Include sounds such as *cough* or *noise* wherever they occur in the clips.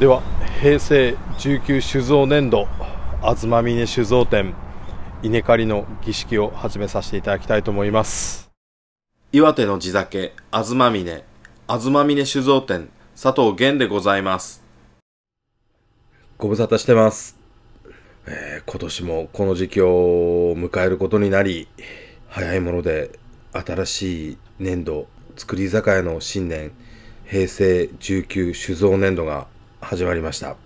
では平成19酒造年度東峰酒造店稲刈りの儀式を始めさせていただきたいと思います岩手の地酒、あずまみね、あずまみね酒造店、佐藤源でございます。ご無沙汰してます、えー今年もこの時期を迎えることになり早いもので新しい年度造り酒屋の新年平成19酒造年度が始まりました。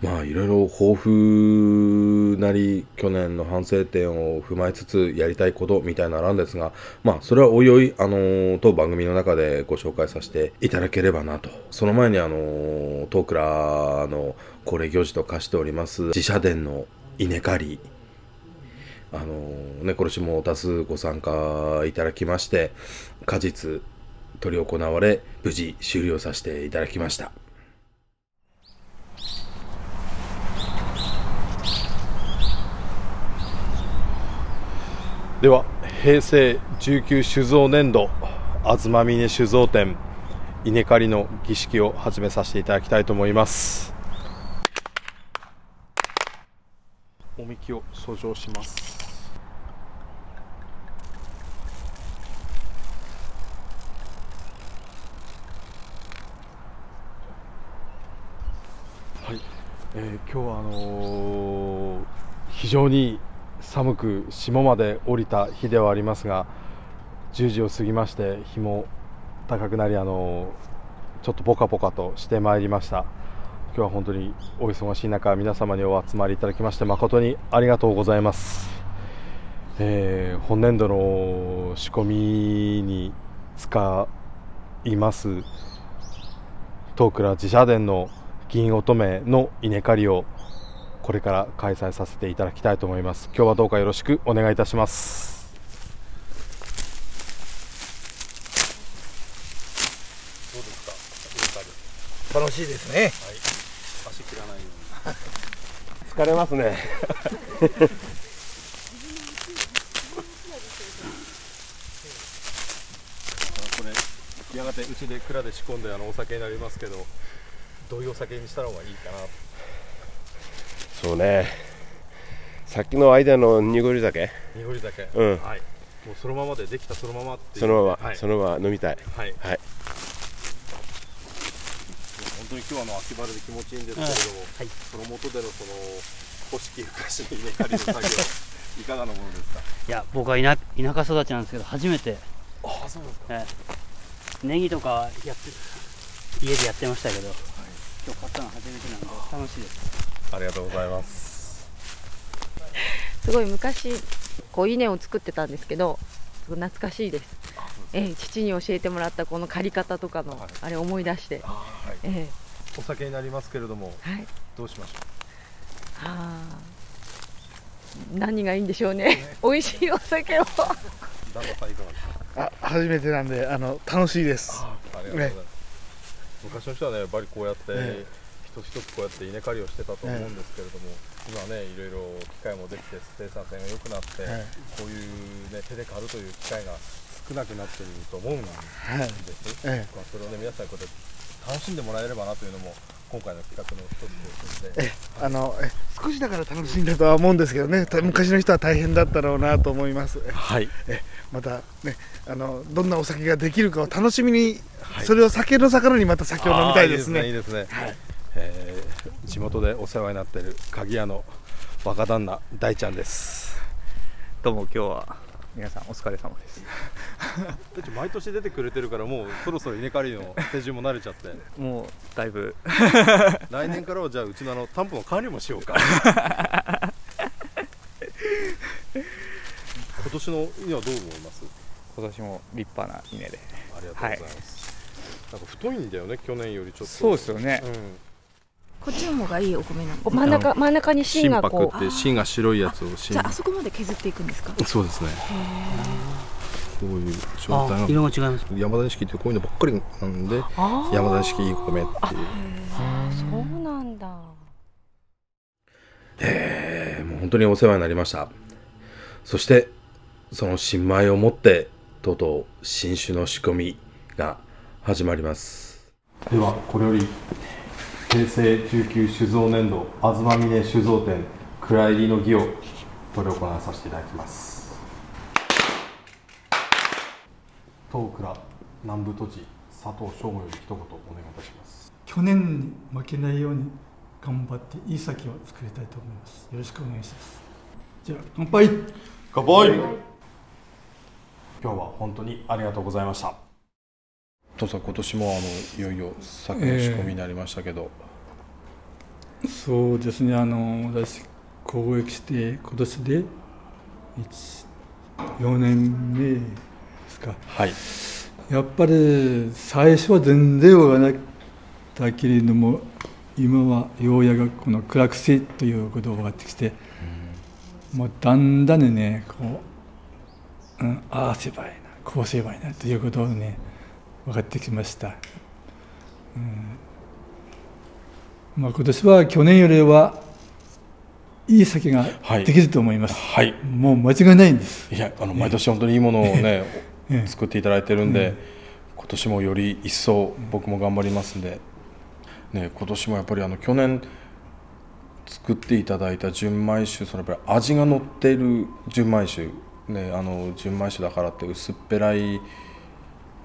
まあいろいろ抱負なり去年の反省点を踏まえつつやりたいことみたいなのあるんですがまあそれはおいおいあのー当番組の中でご紹介させていただければなと。その前にあのー当倉の恒例行事と化しております自社殿の稲刈り。あのーね、今年も多数ご参加いただきまして果実執り行われ無事終了させていただきました。では平成19酒造年度東峰酒造店稲刈りの儀式を始めさせていただきたいと思います。おみきを遡上します。はい、えー今日はあのー非常に寒く霜まで降りた日ではありますが10時を過ぎまして日も高くなりあのちょっとポカポカとしてまいりました。今日は本当にお忙しい中皆様にお集まりいただきまして誠にありがとうございます、えー本年度の仕込みに使います東倉自社殿の銀乙女の稲刈りをこれから開催させていただきたいと思います。今日はどうかよろしくお願いいたします。楽しいですね。足切らないように。疲れますね。*laughs* これやがてうちで蔵で仕込んであのお酒になりますけどどういうお酒にした方がいいかなそうね。さっきの間の濁り酒？濁り酒、うん。はい。もうそのままでできたそのままっていうそのまま、はい、そのまま飲みたい。はい、はい。本当に今日はあの秋晴れで気持ちいいんですけれども、その元でのその古式昔の稲刈りの作業いかがなものですか？*laughs* いや僕は田田舎育ちなんですけど初めて、ああそうですか。ええネギとかやって家でやってましたけど、今日買ったの初めてなんで楽しいですありがとうございます。すごい昔こう稲を作ってたんですけどすごい懐かしいです。ええ父に教えてもらったこの刈り方とかの、はい。あれ思い出して。あはい。えお酒になりますけれどもえはい。どうしましょあー何がいいんでしょうね。*laughs* 美味しいお酒を。う旦那さんいかがですか？あ初めてなんであの楽しいです。ありがとうございます、昔の人はねやっぱりこうやって、え一つ一つこうやって稲刈りをしてたと思うんですけれども、今はねいろいろ機械もできて生産性が良くなって、はいこういうね手で刈るという機会が少なくなっていると思うんです、はい。えまあ、それをね皆さんにこうやって楽しんでもらえればなというのも今回の企画の一つですので。えあのえ少しだから楽しいんだとは思うんですけどね。た昔の人は大変だったろうなと思います。えはい。えまたねあのどんなお酒ができるかを楽しみに、それを酒の魚にまた酒を飲みたいですね。いいですねいいですね、えー地元でお世話になっている鍵屋の若旦那大ちゃんです。どうも今日は皆さんお疲れ様です。だって毎年出てくれてるからもうそろそろ稲刈りの手順も慣れちゃって。*laughs* もうだいぶ。*laughs* *laughs* 来年からはじゃあうちのあの担保の管理もしようか。今年の稲はどう思います？今年も立派な稲で。ありがとうございます、なんか太いんだよね去年よりちょっと。そうですよね。うんこっちの方がいいお米なの真ん中真ん中に芯がこう。って芯が白いやつを芯じゃああそこまで削っていくんですか？そうですね。こういう状態あが色が違います山田錦ってこういうのばっかりなんで山田錦いい米っていう。そうなんだ。えーもう本当にお世話になりました。そしてその新米をもってとうとう新酒の仕込みが始まります。ではこれより平成19酒造年度東峰酒造店蔵入りの儀を執り行わさせていただきます。東倉南部都知佐藤翔吾より一言お願いいたします。去年に負けないように頑張っていい酒を作りたいと思います。よろしくお願いします。じゃあ乾杯。乾杯。今日は本当にありがとうございました。父さん今年もあのいよいよ酒の仕込みになりましたけど、そうですね。あの私攻撃して今年で4年目ですか。はい。やっぱり最初は全然わからなかったけれども今はようやくこの暗くせということがってきて、もうだんだんねこう、うん、ああすればいいなこうすればいいなということをね分かってきました、うんまあ、今年は去年よりはいい酒がはい。できると思います、はい。もう間違いないんです。いやあの毎年本当にいいものをね、ええ。作っていただいてるんで、今年もより一層僕も頑張りますんで、ね、今年もやっぱりあの去年作っていただいた純米酒そのやっぱり味が乗っている純米酒、ね、あの純米酒だからって薄っぺらい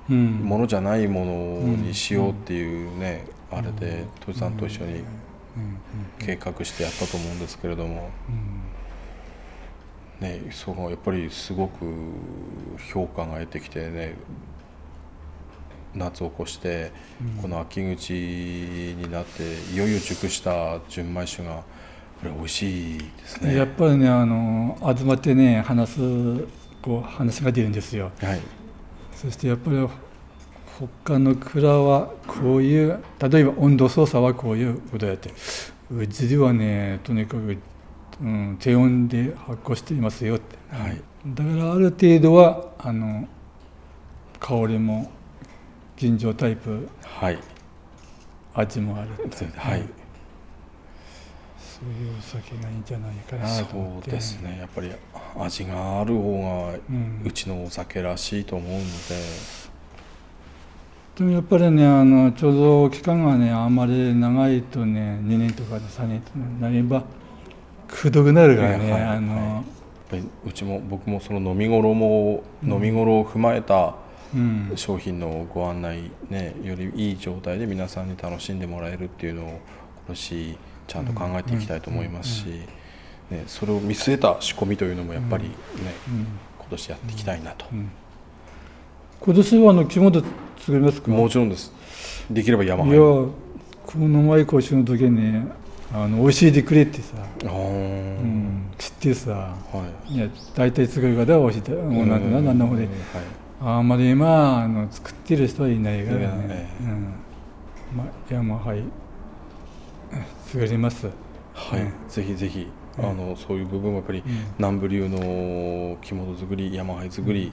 うん。ものじゃないものにしようっていうね、あれで鳥さんと一緒に計画してやったと思うんですけれども、ね、そのやっぱりすごく評価が得てきてね夏を越してこの秋口になっていよいよ熟した純米酒がこれ美味しいですね。やっぱりねあの集まってね話すこう話が出るんですよ。はい。そしてやっぱり他の蔵はこういう例えば温度操作はこういうことやってうちではねとにかく、うん、低温で発酵していますよって、はい。だからある程度はあの香りも吟醸タイプはい。味もあるはい、そういうお酒がいいんじゃないかなと思って。そうですね。やっぱり味がある方がうん。うちのお酒らしいと思うので、でもやっぱりねあの貯蔵期間がねあまり長いとね2年とか3年とかなればくどくなるからね、はいはい。あの、やっぱりうちも僕もその飲み頃も、飲み頃を踏まえたうん。商品のご案内ねよりいい状態で皆さんに楽しんでもらえるっていうのを今年ちゃんと考えていきたいと思いますし、ね、それを見据えた仕込みというのもやっぱりね、うん今年やっていきたいなと、今年はあの着物作りますか？もちろんです。できれば山いや入この前講習の時にねあの教えてくれってさ、うん、知ってさはい。いや大体作り方は教えてもうなんだな何の方ではい。あんまり今あの作ってる人はいないからね。え、うん。まあ山はい作ります。はい、うん。ぜひぜひ、あのそういう部分はやっぱり、ん。南部流の着物作り山灰作り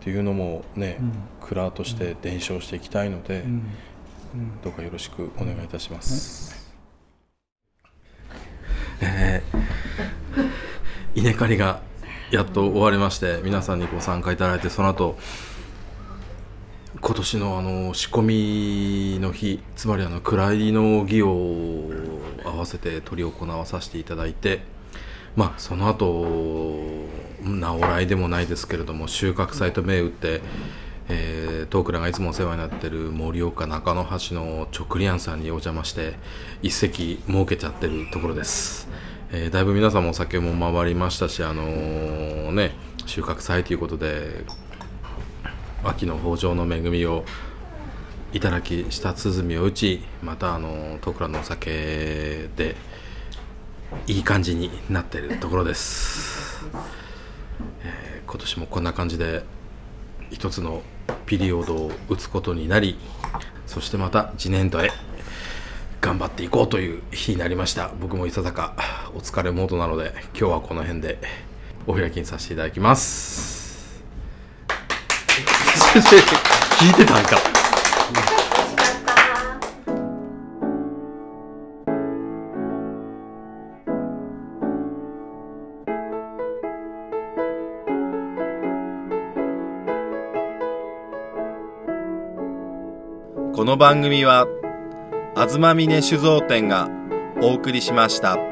っていうのもね、うん。蔵として伝承していきたいので、うん。どうかよろしくお願いいたします。えー稲刈りがやっと終わりまして皆さんにご参加いただいてその後今年のあの仕込みの日つまりあの蔵入りの儀を合わせて執り行わさせていただいてまあその後直らいでもないですけれども収穫祭と銘打って、えー、トークラがいつもお世話になってる盛岡中野橋の直リアンさんにお邪魔して一席設けちゃってるところです、えーだいぶ皆さんもお酒も回りましたしあのーね収穫祭ということで秋の豊穣の恵みをいただき舌鼓を打ちまたあのトクラのお酒でいい感じになってるところです、えー今年もこんな感じで一つのピリオドを打つことになりそしてまた次年度へ頑張っていこうという日になりました。僕もいささかお疲れモードなので今日はこの辺でお開きにさせていただきます。*laughs* 聞いてたんか。この番組は東峰酒造店がお送りしました。